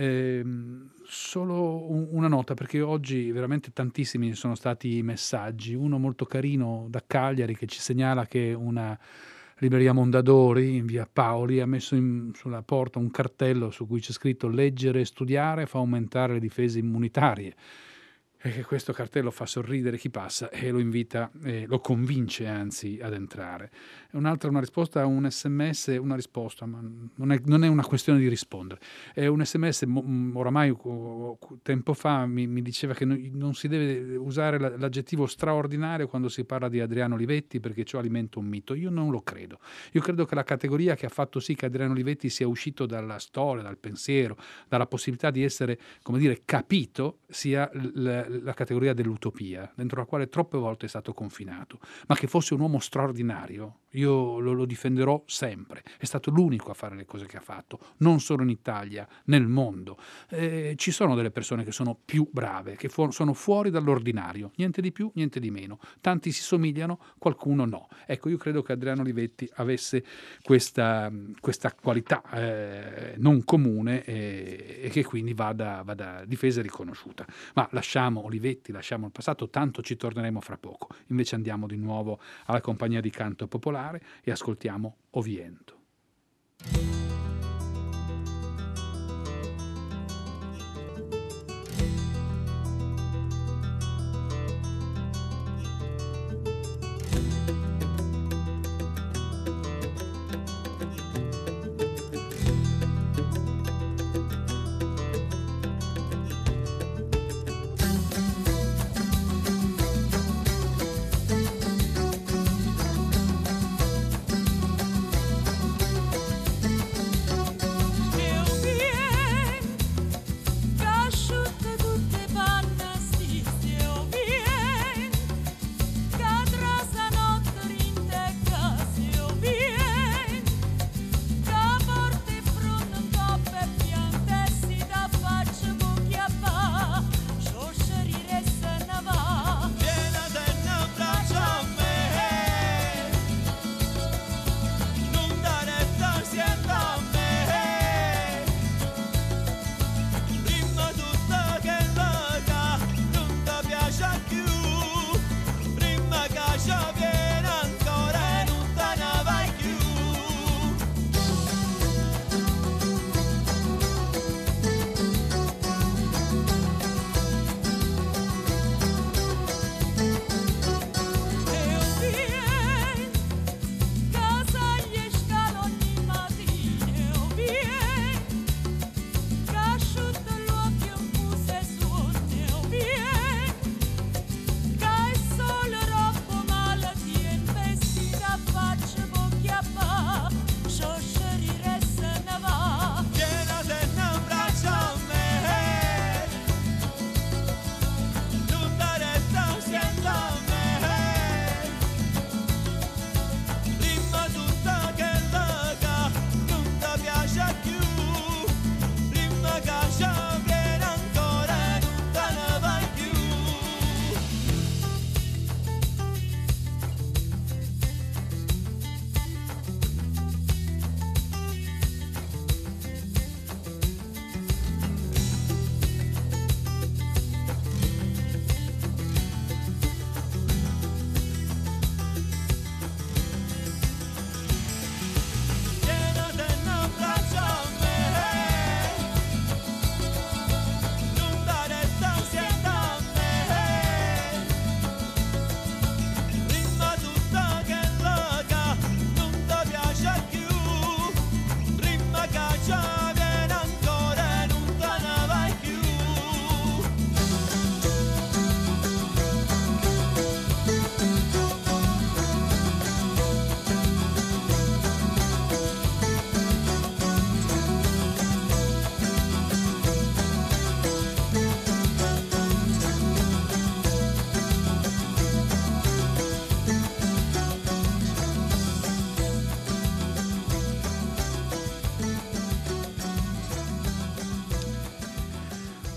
Ehm, solo un- una nota, perché oggi veramente tantissimi sono stati i messaggi. Uno molto carino da Cagliari che ci segnala che una libreria Mondadori in via Paoli ha messo in- sulla porta un cartello su cui c'è scritto leggere e studiare fa aumentare le difese immunitarie che questo cartello fa sorridere chi passa e lo invita, eh, lo convince anzi ad entrare. Un'altra, una risposta a un sms, una risposta, ma non è, non è una questione di rispondere, è un sms mo- m- oramai tempo fa mi, mi diceva che no- non si deve usare la- l'aggettivo straordinario quando si parla di Adriano Olivetti perché ciò alimenta un mito. Io non lo credo. Io credo che la categoria che ha fatto sì che Adriano Olivetti sia uscito dalla storia, dal pensiero, dalla possibilità di essere, come dire, capito, sia l- la categoria dell'utopia, dentro la quale troppe volte è stato confinato, ma che fosse un uomo straordinario, io lo, lo difenderò sempre. È stato l'unico a fare le cose che ha fatto, non solo in Italia, nel mondo. Eh, ci sono delle persone che sono più brave, che fu- sono fuori dall'ordinario, niente di più, niente di meno. Tanti si somigliano, qualcuno no. Ecco, io credo che Adriano Olivetti avesse questa, questa qualità eh, non comune eh, e che quindi vada, vada difesa e riconosciuta. Ma lasciamo Olivetti, lasciamo il passato, tanto ci torneremo fra poco. Invece andiamo di nuovo alla compagnia di canto popolare e ascoltiamo Oviento.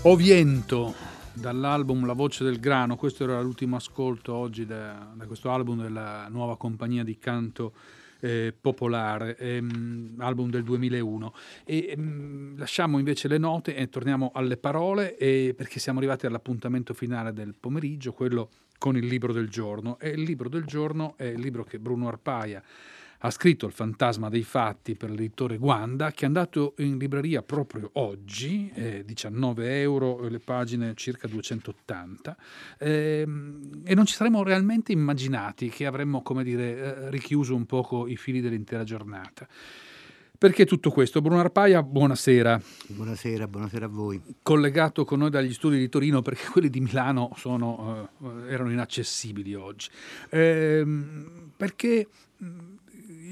Oviento dall'album La voce del grano, questo era l'ultimo ascolto oggi da, da questo album della nuova compagnia di canto eh, popolare, ehm, album del 2001. E, ehm, lasciamo invece le note e torniamo alle parole e- perché siamo arrivati all'appuntamento finale del pomeriggio, quello con il libro del giorno. E il libro del giorno è il libro che Bruno Arpaia ha scritto Il fantasma dei fatti per l'editore Guanda, che è andato in libreria proprio oggi, eh, 19 euro, le pagine circa 280, ehm, e non ci saremmo realmente immaginati che avremmo, come dire, eh, richiuso un poco i fili dell'intera giornata. Perché tutto questo? Bruno Arpaia, buonasera. Buonasera, buonasera a voi. Collegato con noi dagli studi di Torino perché quelli di Milano sono, eh, erano inaccessibili oggi. Ehm, perché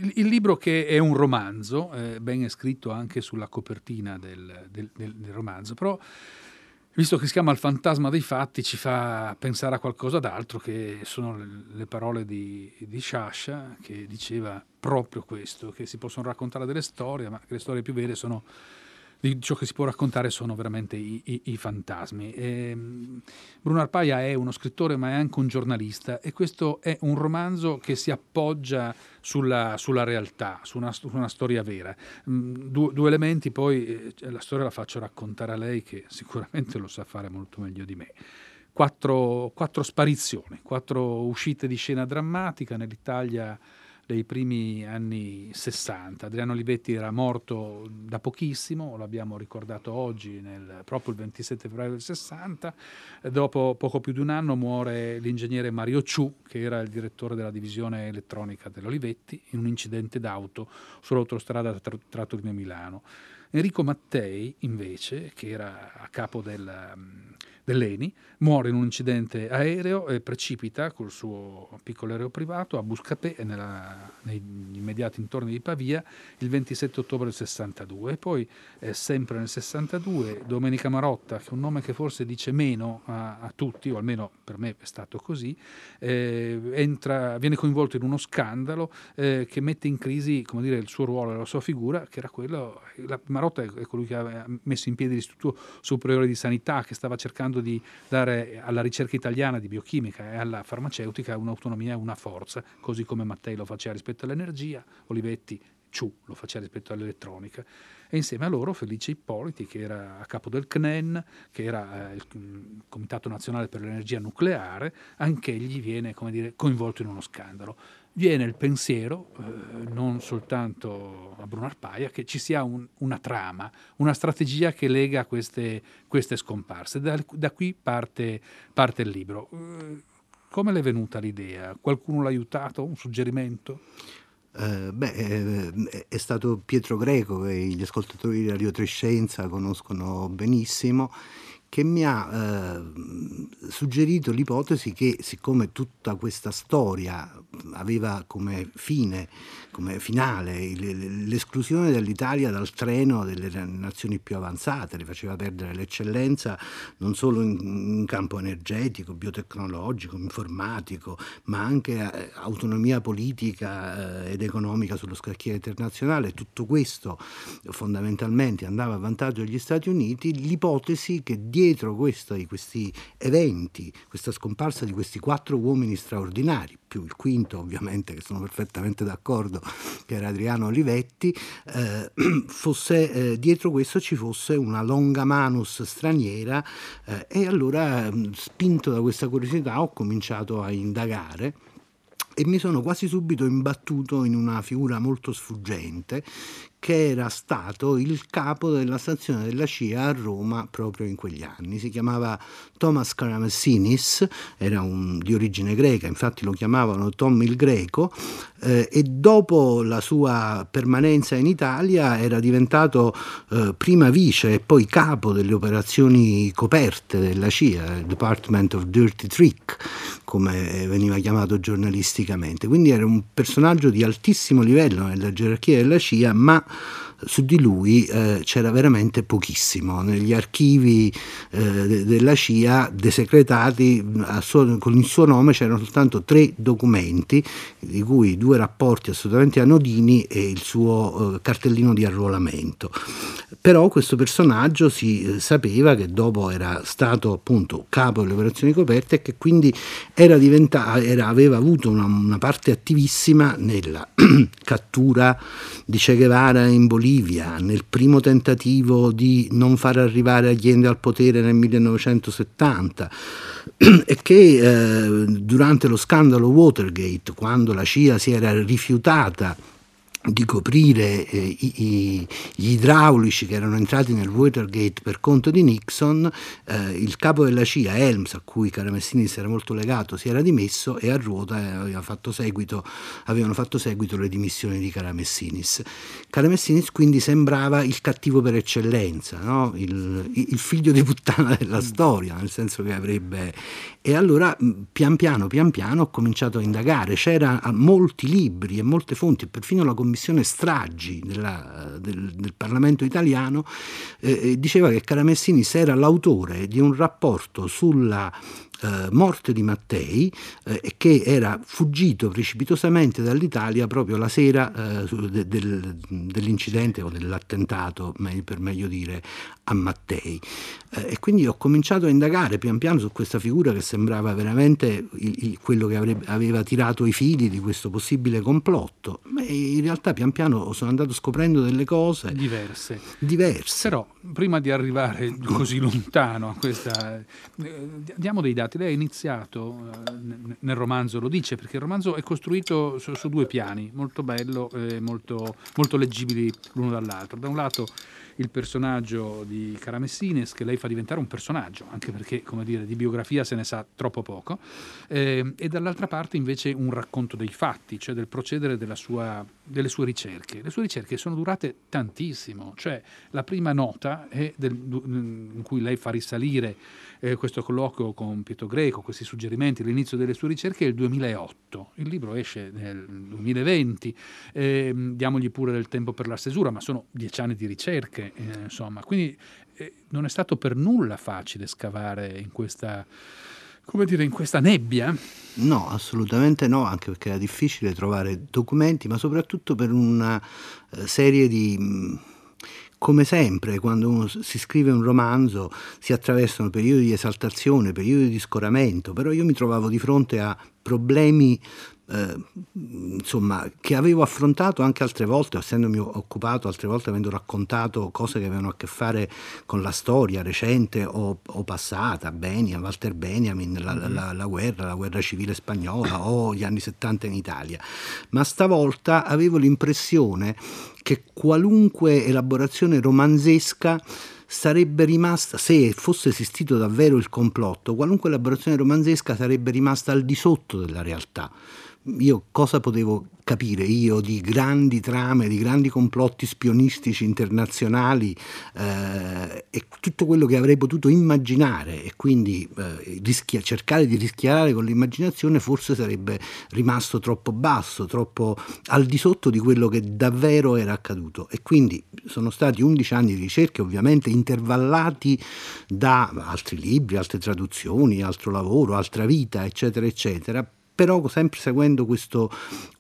il, il libro che è un romanzo, eh, ben è scritto anche sulla copertina del, del- del- del romanzo, però visto che si chiama Il fantasma dei fatti ci fa pensare a qualcosa d'altro che sono le, le parole di, di Sciascia che diceva proprio questo, che si possono raccontare delle storie, ma che le storie più vere sono di ciò che si può raccontare sono veramente i, i- i fantasmi. Ehm, Bruno Arpaia è uno scrittore ma è anche un giornalista e questo è un romanzo che si appoggia sulla, sulla realtà, su una, su una storia vera. Mm, due, due elementi, poi eh, la storia la faccio raccontare a lei che sicuramente lo sa fare molto meglio di me. Quattro, quattro sparizioni, quattro uscite di scena drammatica nell'Italia dei primi anni 60. Adriano Olivetti era morto da pochissimo, l'abbiamo ricordato oggi, nel- proprio il 27 febbraio del 60. E Dopo poco più di un anno muore l'ingegnere Mario Ciu, che era il direttore della divisione elettronica dell'Olivetti, in un incidente d'auto sull'autostrada tra, tra Torino e Milano. Enrico Mattei, invece, che era a capo del, dell'ENI, muore in un incidente aereo e precipita col suo piccolo aereo privato a Buscapè, nella- negli immediati intorni di Pavia, il 27 ottobre del 62. E poi, eh, sempre nel 62, Domenica Marotta, che è un nome che forse dice meno a, a tutti, o almeno per me è stato così, eh, entra- viene coinvolto in uno scandalo eh, che mette in crisi dire, il suo ruolo e la sua figura, che era quello. La, Marotta è, colui che aveva messo in piedi l'Istituto Superiore di Sanità, che stava cercando di dare alla ricerca italiana di biochimica e alla farmaceutica un'autonomia e una forza, così come Mattei lo faceva rispetto all'energia, Olivetti Ciu lo faceva rispetto all'elettronica. E insieme a loro Felice Ippoliti, che era a capo del CNEN, che era eh, il mm, Comitato Nazionale per l'Energia Nucleare, anch'egli viene dire, coinvolto in uno scandalo. Viene il pensiero, eh, non soltanto a Bruno Arpaia, che ci sia un- una trama, una strategia che lega queste, queste scomparse. Da, da qui parte, parte il libro. Eh, come le è venuta l'idea? Qualcuno l'ha aiutato? Un suggerimento? Eh, beh, eh, è stato Pietro Greco, che gli ascoltatori di Radio Trescenza conoscono benissimo, che mi ha eh, suggerito l'ipotesi che siccome tutta questa storia aveva come fine, come finale l'esclusione dell'Italia dal treno delle nazioni più avanzate, le faceva perdere l'eccellenza non solo in, in campo energetico, biotecnologico, informatico, ma anche eh, autonomia politica eh, ed economica sullo scacchiere internazionale, tutto questo fondamentalmente andava a vantaggio degli Stati Uniti, l'ipotesi che dietro questi, questi eventi, questa scomparsa di questi quattro uomini straordinari, più il quinto ovviamente, che sono perfettamente d'accordo, che era Adriano Olivetti, eh, fosse, eh, dietro questo ci fosse una longa manus straniera eh, e allora mh, spinto da questa curiosità ho cominciato a indagare e mi sono quasi subito imbattuto in una figura molto sfuggente che era stato il capo della stazione della CIA a Roma proprio in quegli anni. Si chiamava Thomas Karamessinis, era un, di origine greca, infatti lo chiamavano Tom il Greco, eh, e dopo la sua permanenza in Italia era diventato eh, prima vice e poi capo delle operazioni coperte della CIA, il Department of Dirty Trick, come veniva chiamato giornalisticamente. Quindi era un personaggio di altissimo livello nella gerarchia della CIA, ma su di lui eh, c'era veramente pochissimo. Negli archivi eh, de- della CIA desecretati suo, con il suo nome c'erano soltanto tre documenti, di cui due rapporti assolutamente anodini e il suo eh, cartellino di arruolamento. Però questo personaggio si eh, sapeva che dopo era stato appunto capo delle operazioni coperte e che quindi era diventato, era, aveva avuto una, una parte attivissima nella cattura di Che Guevara in Bolivia, nel primo tentativo di non far arrivare Allende al potere nel 1970 e che eh, durante lo scandalo Watergate, quando la CIA si era rifiutata di coprire eh, i, gli idraulici che erano entrati nel Watergate per conto di Nixon, eh, il capo della CIA, Helms, a cui Caramessini si era molto legato, si era dimesso e a ruota eh, aveva fatto seguito, avevano fatto seguito le dimissioni di Caramessinis. Caramessinis quindi sembrava il cattivo per eccellenza, no? il, il, figlio di puttana della storia, nel senso che avrebbe... E allora pian piano, pian piano ho cominciato a indagare, c'erano molti libri e molte fonti, perfino la commissione stragi della, del, del, Parlamento italiano eh, diceva che Caramessinis era l'autore di un rapporto sulla eh, morte di Mattei eh, e che era fuggito precipitosamente dall'Italia proprio la sera eh, de, del, dell'incidente o dell'attentato, per meglio dire, a Mattei. Eh, e quindi ho cominciato a indagare pian piano su questa figura che sembrava veramente il, il, quello che avrebbe, aveva tirato i fili di questo possibile complotto. Ma in realtà pian piano sono andato scoprendo delle cose diverse. diverse. Però prima di arrivare così lontano a questa... Eh, diamo dei dati. Lei ha iniziato eh, nel romanzo, lo dice, perché il romanzo è costruito su, su due piani, molto bello e molto, molto leggibili l'uno dall'altro. Da un lato il personaggio di Caramessines che lei fa diventare un personaggio, anche perché come dire, di biografia se ne sa troppo poco, eh, e dall'altra parte invece un racconto dei fatti, cioè del procedere sua, delle sue ricerche. Le sue ricerche sono durate tantissimo, cioè la prima nota del, in cui lei fa risalire eh, questo colloquio con Pietro Greco, questi suggerimenti, l'inizio delle sue ricerche è il 2008, il libro esce nel 2020, eh, diamogli pure del tempo per la stesura, ma sono dieci anni di ricerche, eh, insomma, quindi eh, non è stato per nulla facile scavare in questa come dire, in questa nebbia? No, assolutamente no, anche perché era difficile trovare documenti, ma soprattutto per una eh, serie di come sempre, quando si scrive un romanzo si attraversano periodi di esaltazione, periodi di scoramento, però io mi trovavo di fronte a problemi eh, insomma, che avevo affrontato anche altre volte, essendomi occupato altre volte avendo raccontato cose che avevano a che fare con la storia recente o, o passata, Beniam, Walter Benjamin, la, la, la, la, guerra, la guerra civile spagnola o gli anni 70 in Italia. Ma stavolta avevo l'impressione che qualunque elaborazione romanzesca sarebbe rimasta, se fosse esistito davvero il complotto, qualunque elaborazione romanzesca sarebbe rimasta al di sotto della realtà io cosa potevo capire io di grandi trame, di grandi complotti spionistici internazionali eh, e tutto quello che avrei potuto immaginare e quindi eh, rischia, cercare di rischiare con l'immaginazione forse sarebbe rimasto troppo basso, troppo al di sotto di quello che davvero era accaduto. E quindi sono stati 11 anni di ricerche ovviamente intervallati da altri libri, altre traduzioni, altro lavoro, altra vita eccetera eccetera però sempre seguendo questo,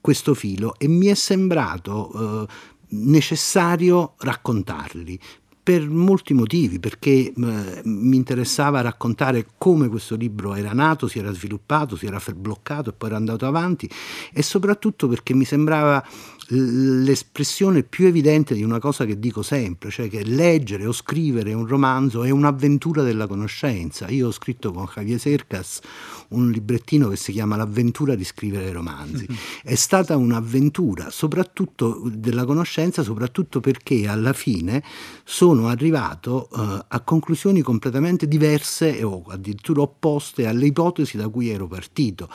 questo filo e mi è sembrato eh, necessario raccontarli per molti motivi, perché eh, mi interessava raccontare come questo libro era nato, si era sviluppato, si era bloccato e poi era andato avanti e soprattutto perché mi sembrava l'espressione più evidente di una cosa che dico sempre, cioè che leggere o scrivere un romanzo è un'avventura della conoscenza. Io ho scritto con Javier Cercas un librettino che si chiama L'avventura di scrivere romanzi. È stata un'avventura soprattutto della conoscenza, soprattutto perché alla fine sono arrivato uh, a conclusioni completamente diverse o addirittura opposte alle ipotesi da cui ero partito.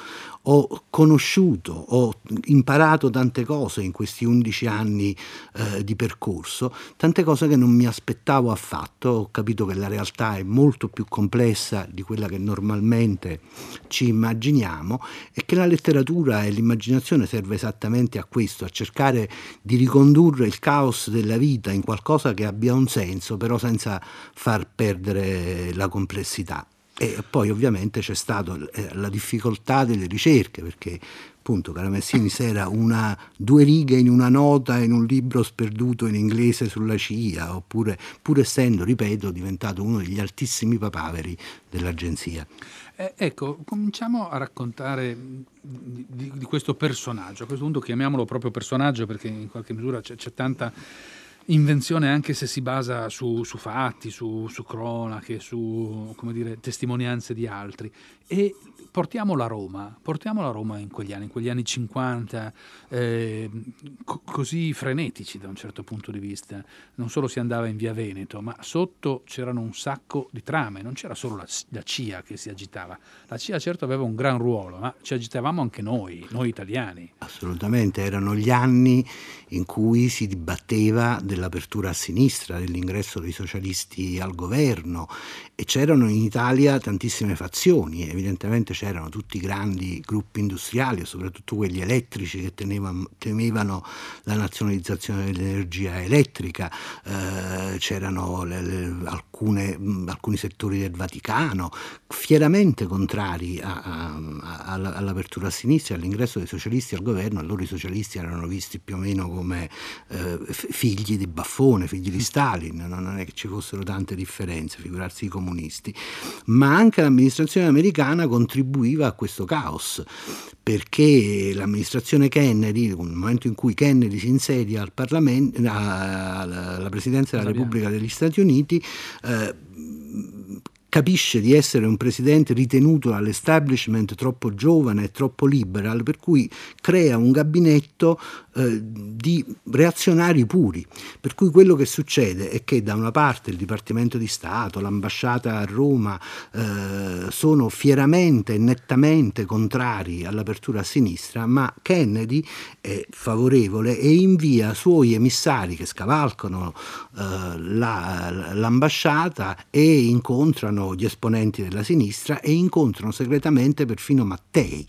Ho conosciuto, ho imparato tante cose in questi 11 anni eh, di percorso, tante cose che non mi aspettavo affatto, ho capito che la realtà è molto più complessa di quella che normalmente ci immaginiamo e che la letteratura e l'immaginazione serve esattamente a questo, a cercare di ricondurre il caos della vita in qualcosa che abbia un senso, però senza far perdere la complessità. E poi ovviamente c'è stata la difficoltà delle ricerche, perché appunto Caramessinis era una, due righe in una nota in un libro sperduto in inglese sulla CIA, oppure pur essendo, ripeto, diventato uno degli altissimi papaveri dell'agenzia. Eh, ecco, cominciamo a raccontare di, di, questo personaggio. A questo punto chiamiamolo proprio personaggio perché in qualche misura c'è, c'è tanta invenzione anche se si basa su, su fatti, su, su, cronache, su dire, testimonianze di altri. E portiamo la Roma, portiamo la Roma in quegli anni, in quegli anni 50, eh, co- così frenetici da un certo punto di vista. Non solo si andava in via Veneto, ma sotto c'erano un sacco di trame, non c'era solo la, la CIA che si agitava. La CIA certo aveva un gran ruolo, ma ci agitavamo anche noi, noi italiani. Assolutamente, erano gli anni in cui si dibatteva dell'apertura a sinistra, dell'ingresso dei socialisti al governo e c'erano in Italia tantissime fazioni, evidentemente c'erano tutti i grandi gruppi industriali, soprattutto quelli elettrici che tenevano, temevano la nazionalizzazione dell'energia elettrica, eh, c'erano le, le, alcune, alcuni settori del Vaticano fieramente contrari a, a, a, all'apertura a sinistra, all'ingresso dei socialisti al governo, allora i socialisti erano visti più o meno come eh, figli di Baffone, figli di Stalin, non è che ci fossero tante differenze, figurarsi i comunisti, ma anche l'amministrazione americana contribuiva a questo caos perché l'amministrazione Kennedy, nel momento in cui Kennedy si insedia al Parlamento, alla presidenza della Repubblica degli Stati Uniti, eh, capisce di essere un presidente ritenuto dall'establishment troppo giovane e troppo liberal, per cui crea un gabinetto eh, di reazionari puri. Per cui quello che succede è che da una parte il Dipartimento di Stato, l'ambasciata a Roma eh, sono fieramente e nettamente contrari all'apertura a sinistra, ma Kennedy è favorevole e invia suoi emissari che scavalcano eh, la, l'ambasciata e incontrano gli esponenti della sinistra e incontrano segretamente perfino Mattei.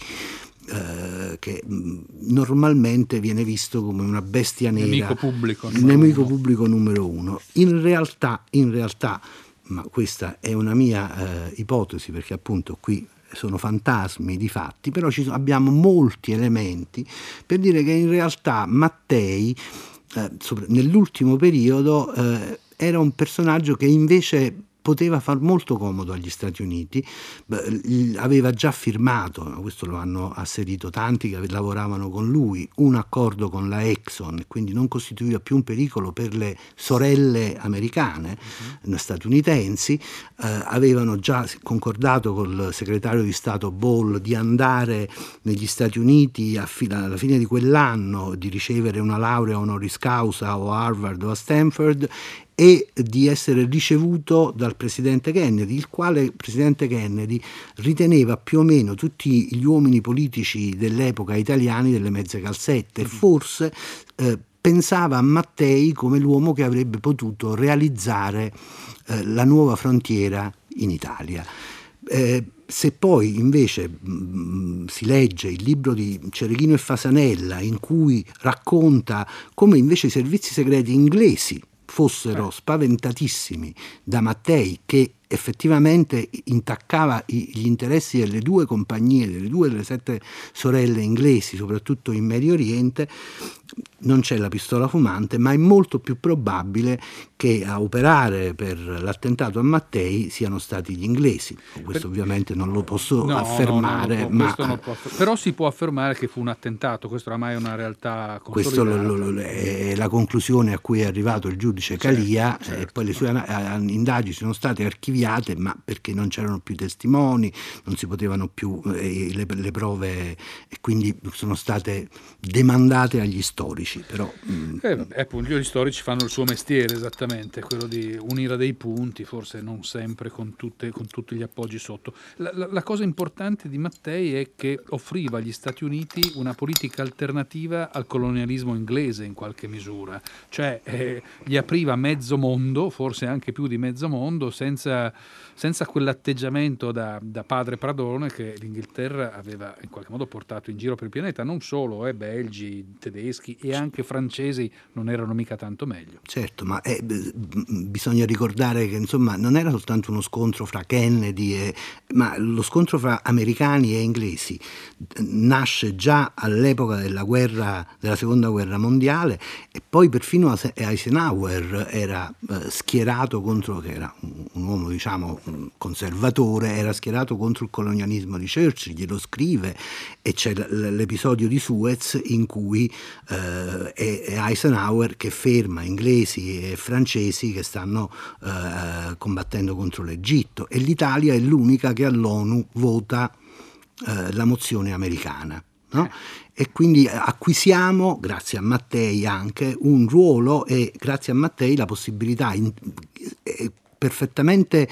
Eh, che mh, normalmente viene visto come una bestia nera, nemico pubblico, il nemico uno. pubblico numero uno. In realtà, in realtà, ma questa è una mia eh, ipotesi perché appunto qui sono fantasmi di fatti, però sono, abbiamo molti elementi per dire che in realtà Mattei eh, nell'ultimo periodo eh, era un personaggio che invece poteva far molto comodo agli Stati Uniti, aveva già firmato, questo lo hanno asserito tanti che lavoravano con lui, un accordo con la Exxon, quindi non costituiva più un pericolo per le sorelle americane, uh-huh. statunitensi, eh, avevano già concordato col segretario di Stato Ball di andare negli Stati Uniti alla fine di quell'anno, di ricevere una laurea honoris causa o a Harvard o a Stanford e di essere ricevuto dal presidente Kennedy, il quale presidente Kennedy riteneva più o meno tutti gli uomini politici dell'epoca italiani delle mezze calzette, mm-hmm. forse eh, pensava a Mattei come l'uomo che avrebbe potuto realizzare eh, la nuova frontiera in Italia. Eh, se poi invece mh, mm, si legge il libro di Cereghino e Fasanella in cui racconta come invece i servizi segreti inglesi fossero spaventatissimi da Mattei che effettivamente intaccava gli interessi delle due compagnie, delle due delle sette sorelle inglesi, soprattutto in Medio Oriente, non c'è la pistola fumante, ma è molto più probabile che a operare per l'attentato a Mattei siano stati gli inglesi. Questo per... ovviamente non lo posso no, affermare, no, no, ma... Posso... però si può affermare che fu un attentato, questa oramai è una realtà Questa è la conclusione a cui è arrivato il giudice certo, Calia certo. e poi le sue indagini sono state archiviate, ma perché non c'erano più testimoni, non si potevano più eh, le, le prove e quindi sono state demandate agli studi storici, però mm, Eh, appunto, gli storici fanno il suo mestiere esattamente, quello di unire dei punti, forse non sempre con, tutte- con tutti gli appoggi sotto. La, la- la cosa importante di Mattei è che offriva agli Stati Uniti una politica alternativa al colonialismo inglese in qualche misura, cioè eh, gli apriva mezzo mondo, forse anche più di mezzo mondo, senza, senza quell'atteggiamento da, da padre Pradone che l'Inghilterra aveva in qualche modo portato in giro per il pianeta, non solo eh, belgi, tedeschi e anche francesi non erano mica tanto meglio. Certo, ma eh, bisogna ricordare che insomma non era soltanto uno scontro fra Kennedy, e, ma lo scontro fra americani e inglesi nasce già all'epoca della, guerra, della seconda guerra mondiale e poi perfino Eise- Eisenhower era eh, schierato contro, che era un, uomo diciamo conservatore, era schierato contro il colonialismo di Churchill, glielo scrive e c'è l'episodio di Suez in cui eh, è, è Eisenhower che ferma inglesi e francesi che stanno eh, combattendo contro l'Egitto e l'Italia è l'unica che all'ONU vota eh, la mozione americana. no? E quindi acquisiamo, grazie a Mattei anche, un ruolo e grazie a Mattei la possibilità, in- eh, perfettamente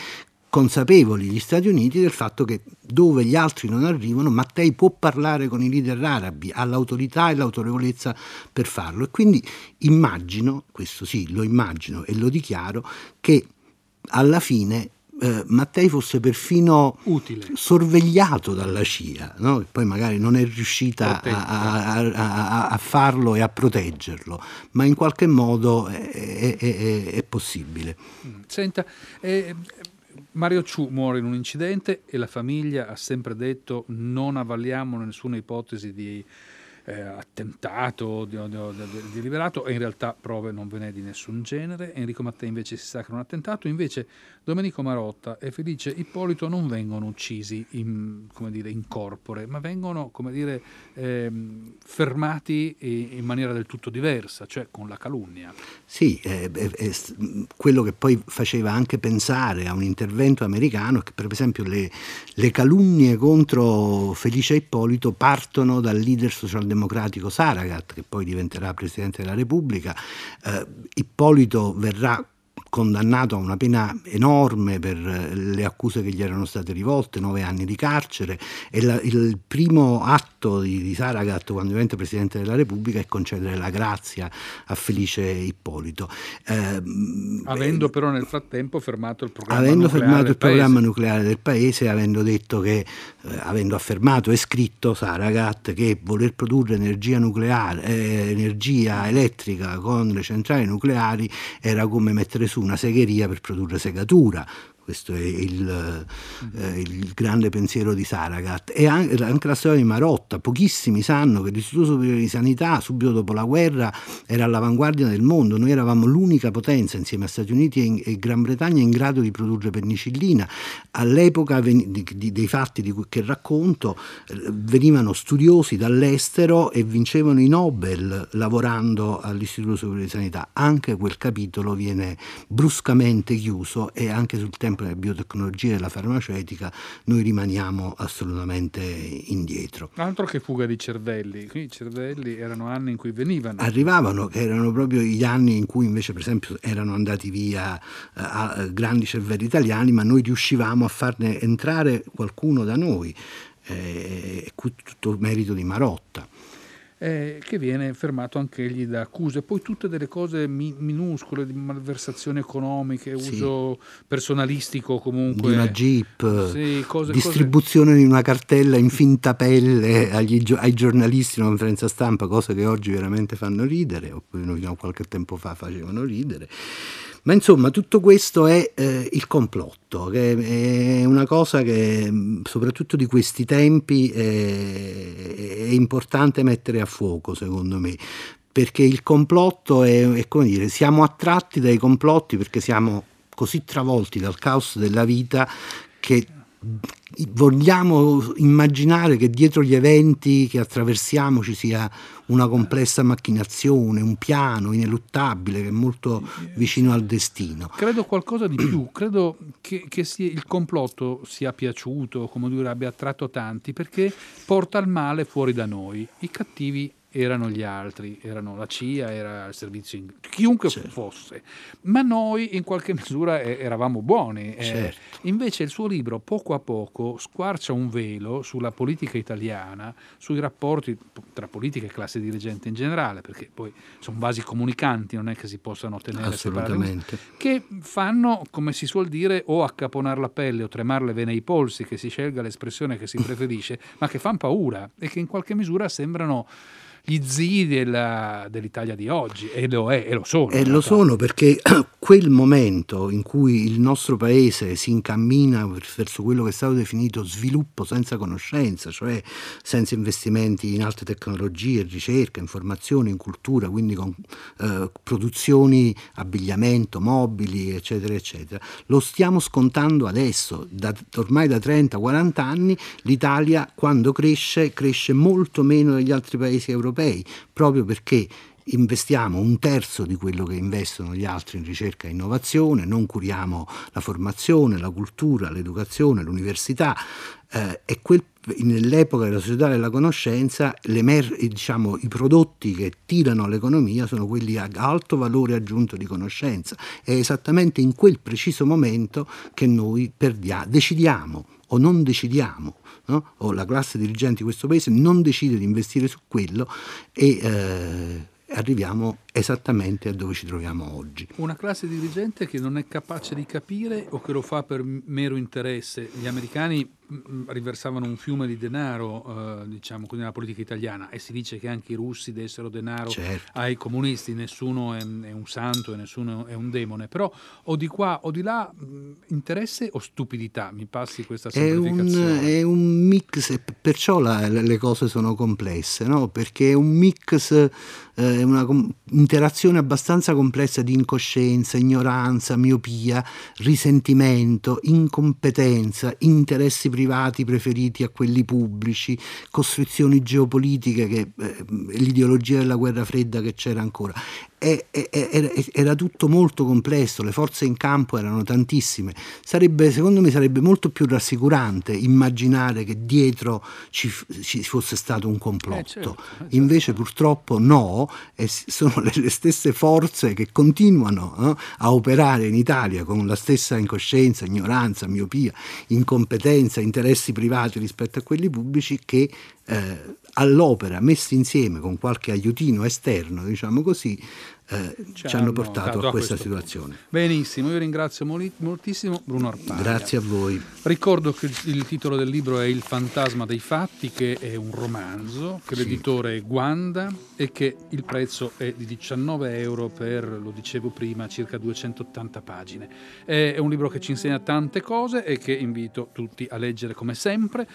consapevoli gli Stati Uniti del fatto che dove gli altri non arrivano, Mattei può parlare con i leader arabi, ha l'autorità e l'autorevolezza per farlo. E quindi immagino, questo sì, lo immagino e lo dichiaro, che alla fine eh, Mattei fosse perfino Utile. sorvegliato dalla CIA, no? che poi magari non è riuscita a, a- a farlo e a proteggerlo, ma in qualche modo è, è- è- è possibile. Mm. Senta, eh, Mario Ciu muore in un incidente e la famiglia ha sempre detto non avvalliamo nessuna ipotesi di eh, attentato, di, di, di- di liberato e in realtà prove non ve n'è di nessun genere. Enrico Mattei invece si sa che è un attentato, invece Domenico Marotta e Felice Ippolito non vengono uccisi in, dire, in corpore, ma vengono dire, ehm, fermati in maniera del tutto diversa, cioè con la calunnia. Sì, è, è- è s- quello che poi faceva anche pensare a un intervento americano, è che per esempio le, le calunnie contro Felice Ippolito partono dal leader socialdemocratico Saragat, che poi diventerà Presidente della Repubblica. Eh, Ippolito verrà condannato a una pena enorme per eh, le accuse che gli erano state rivolte, nove anni di carcere e la- il primo atto di, di Saragat quando diventa Presidente della Repubblica è concedere la grazia a Felice Ippolito. Ehm, Avendo però nel frattempo fermato il programma avendo nucleare fermato del il programma paese. nucleare del paese, avendo detto che, eh, avendo affermato e scritto Saragat che voler produrre energia nucleare, eh, energia elettrica con le centrali nucleari era come mettere su una segheria per produrre segatura. Questo è il, eh, il grande pensiero di Saragat. E an- anche la storia di Marotta. Pochissimi sanno che l'Istituto Superiore di Sanità, subito dopo la guerra, era all'avanguardia del mondo. Noi eravamo l'unica potenza, insieme a Stati Uniti e, in- e Gran Bretagna, in grado di produrre penicillina. All'epoca ven- di- di- dei fatti di cui che racconto, eh, venivano studiosi dall'estero e vincevano i Nobel lavorando all'Istituto Superiore di Sanità. Anche quel capitolo viene bruscamente chiuso e anche sul tempo della biotecnologia e della farmaceutica noi rimaniamo assolutamente indietro. Altro che fuga di cervelli, qui i cervelli erano anni in cui venivano. Arrivavano che erano proprio gli anni in cui invece per esempio erano andati via eh, grandi cervelli italiani, ma noi riuscivamo a farne entrare qualcuno da noi. Eh, tutto merito di Marotta. Eh, che viene fermato anche egli da accuse, poi tutte delle cose mi- minuscole di malversazioni economiche, Sì. uso personalistico comunque. di una jeep, Sì, cose- distribuzione di una cartella in finta pelle agli ai giornalisti in una conferenza stampa, cose che oggi veramente fanno ridere, oppure fino a qualche tempo fa facevano ridere. Ma insomma, tutto questo è eh, il complotto, che è una cosa che mh, soprattutto di questi tempi è, è importante mettere a fuoco, secondo me. Perché il complotto è, è come dire, siamo attratti dai complotti perché siamo così travolti dal caos della vita che vogliamo immaginare che dietro gli eventi che attraversiamo ci sia una complessa macchinazione, un piano ineluttabile che è molto vicino al destino. Credo qualcosa di più, credo che, che sia- il complotto sia piaciuto, come dire, abbia attratto tanti, perché porta il male fuori da noi, i cattivi erano gli altri, erano la CIA, era il servizio in... chiunque Certo. fosse, ma noi in qualche misura eh, eravamo buoni. eh. Certo. Invece il suo libro poco a poco squarcia un velo sulla politica italiana, sui rapporti tra politica e classe dirigente in generale, perché poi sono vasi comunicanti, non è che si possano tenere Assolutamente. che fanno, come si suol dire, o accaponar la pelle o tremare le vene ai polsi, che si scelga l'espressione che si preferisce, ma che fanno paura e che in qualche misura sembrano gli zii della- dell'Italia di oggi, e lo è, e lo sono. E lo sono perché quel momento in cui il nostro paese si incammina verso quello che è stato definito sviluppo senza conoscenza, cioè senza investimenti in alte tecnologie, ricerca, informazione, in cultura, quindi con eh, produzioni, abbigliamento, mobili, eccetera, eccetera, lo stiamo scontando adesso. Da- ormai da 30-40 anni l'Italia quando cresce cresce molto meno degli altri paesi europei, proprio perché investiamo un terzo di quello che investono gli altri in ricerca e innovazione, non curiamo la formazione, la cultura, l'educazione, l'università eh, e quel- nell'epoca della società della conoscenza l'emer- diciamo, i prodotti che tirano l'economia sono quelli a alto valore aggiunto di conoscenza. È esattamente in quel preciso momento che noi perdia- decidiamo o non decidiamo no? o la classe dirigente di questo paese non decide di investire su quello e eh, arriviamo esattamente a dove ci troviamo oggi. Una classe dirigente che non è capace di capire o che lo fa per mero interesse. Gli americani mm, riversavano un fiume di denaro, eh, diciamo, nella politica italiana, e si dice che anche i russi dessero denaro Certo. ai comunisti, nessuno è, è un santo e nessuno è un demone, però o di qua o di là mh, interesse o stupidità, mi passi questa È un, semplificazione. è un mix, perciò la- le cose sono complesse, no? perché è un mix, eh, una com- interazione abbastanza complessa di incoscienza, ignoranza, miopia, risentimento, incompetenza, interessi privati preferiti a quelli pubblici, costruzioni geopolitiche, che, eh, l'ideologia della guerra fredda che c'era ancora. Era, tutto molto complesso, le forze in campo erano tantissime. Sarebbe, secondo me sarebbe molto più rassicurante immaginare che dietro ci, ci fosse stato un complotto. Eh, certo, certo. Invece purtroppo no, e sono le, le stesse forze che continuano eh, a operare in Italia con la stessa incoscienza, ignoranza, miopia, incompetenza, interessi privati rispetto a quelli pubblici che eh, all'opera messi insieme con qualche aiutino esterno, diciamo così, eh, ci, hanno portato dato a questa questo punto. situazione. Benissimo, io ringrazio moli- moltissimo Bruno Arpaglia. Grazie a voi. Ricordo che il, titolo del libro è Il fantasma dei fatti, che è un romanzo, che l'editore è Guanda e che il prezzo è di 19 euro per, lo dicevo prima, circa 280 pagine. È un libro che ci insegna tante cose e che invito tutti a leggere come sempre.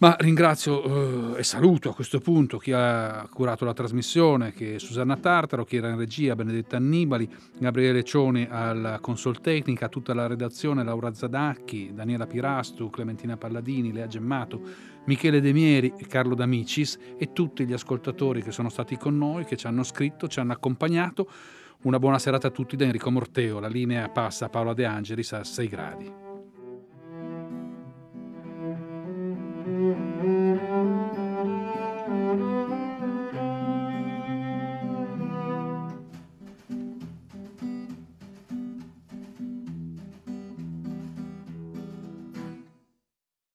Ma ringrazio eh, e saluto a questo punto chi ha curato la trasmissione, che è Susanna Tartaro, chi era in regia, Benedetta Annibali, Gabriele Cioni alla consol tecnica, tutta la redazione, Laura Zadacchi, Daniela Pirastu, Clementina Palladini, Lea Gemmato, Michele Demieri e Carlo D'Amicis e tutti gli ascoltatori che sono stati con noi, che ci hanno scritto, ci hanno accompagnato. Una buona serata a tutti da Enrico Morteo. La linea passa a Paola De Angelis a 6 gradi.